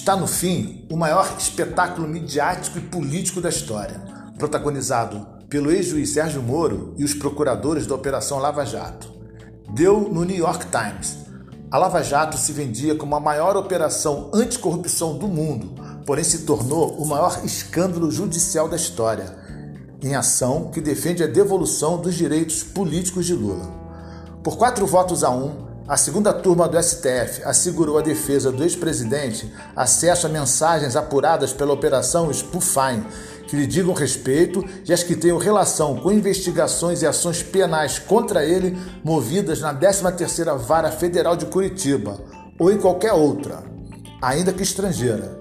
está no fim o maior espetáculo midiático e político da história, protagonizado pelo ex-juiz Sérgio Moro e os procuradores da Operação Lava Jato. Deu no New York Times. A Lava Jato se vendia como a maior operação anticorrupção do mundo, porém se tornou o maior escândalo judicial da história, em ação que defende a devolução dos direitos políticos de Lula. Por quatro votos a um, a segunda turma do STF assegurou à defesa do ex-presidente acesso a mensagens apuradas pela Operação Spufine, que lhe digam respeito e as que tenham relação com investigações e ações penais contra ele movidas na 13ª Vara Federal de Curitiba ou em qualquer outra, ainda que estrangeira.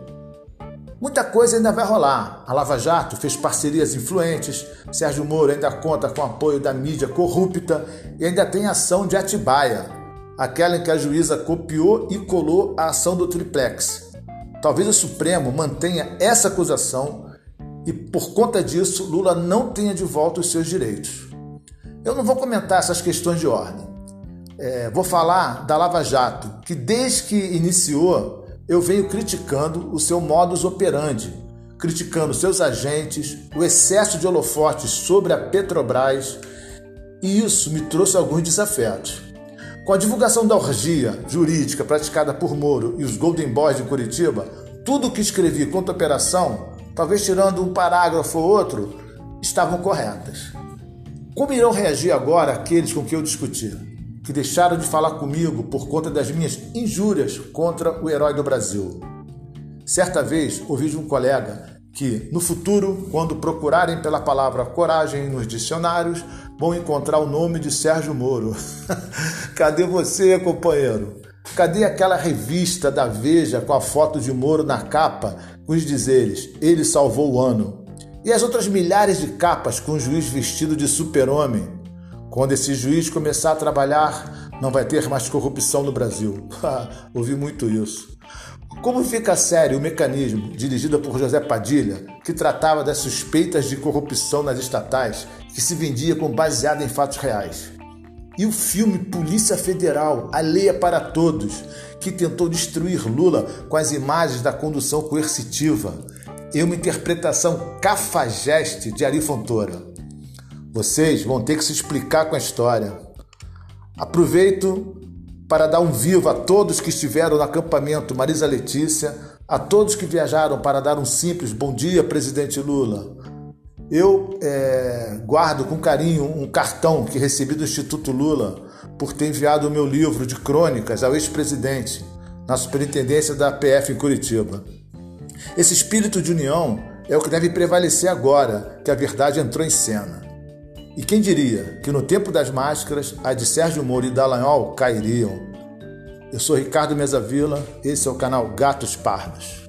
Muita coisa ainda vai rolar. A Lava Jato fez parcerias influentes, Sérgio Moro ainda conta com apoio da mídia corrupta e ainda tem ação de Atibaia, aquela em que a juíza copiou e colou a ação do triplex. Talvez o Supremo mantenha essa acusação e, por conta disso, Lula não tenha de volta os seus direitos. Eu não vou comentar essas questões de ordem. É, vou falar da Lava Jato, que desde que iniciou eu venho criticando o seu modus operandi, criticando seus agentes, o excesso de holofotes sobre a Petrobras, e isso me trouxe alguns desafetos. Com a divulgação da orgia jurídica praticada por Moro e os Golden Boys de Curitiba, tudo o que escrevi quanto à operação, talvez tirando um parágrafo ou outro, estavam corretas. Como irão reagir agora aqueles com quem eu discuti, que deixaram de falar comigo por conta das minhas injúrias contra o herói do Brasil? Certa vez ouvi de um colega que, no futuro, quando procurarem pela palavra coragem nos dicionários, vão encontrar o nome de Sérgio Moro. Cadê você, companheiro? Cadê aquela revista da Veja com a foto de Moro na capa, com os dizeres: Ele salvou o ano? E as outras milhares de capas com o juiz vestido de super-homem? Quando esse juiz começar a trabalhar, não vai ter mais corrupção no Brasil. Ouvi muito isso. Como fica sério o mecanismo, dirigido por José Padilha, que tratava das suspeitas de corrupção nas estatais, que se vendia com baseado em fatos reais? E o filme Polícia Federal, a lei é para todos, que tentou destruir Lula com as imagens da condução coercitiva, e uma interpretação cafajeste de Ari Fontoura. Vocês vão ter que se explicar com a história. Aproveito para dar um vivo a todos que estiveram no acampamento Marisa Letícia, a todos que viajaram para dar um simples bom dia, presidente Lula. Eu é, guardo com carinho um cartão que recebi do Instituto Lula por ter enviado o meu livro de crônicas ao ex-presidente na superintendência da PF em Curitiba. Esse espírito de união é o que deve prevalecer agora que a verdade entrou em cena. E quem diria que no tempo das máscaras, a de Sérgio Moro e Dallagnol cairiam? Eu sou Ricardo Mesavila, esse é o canal Gatos Pardos.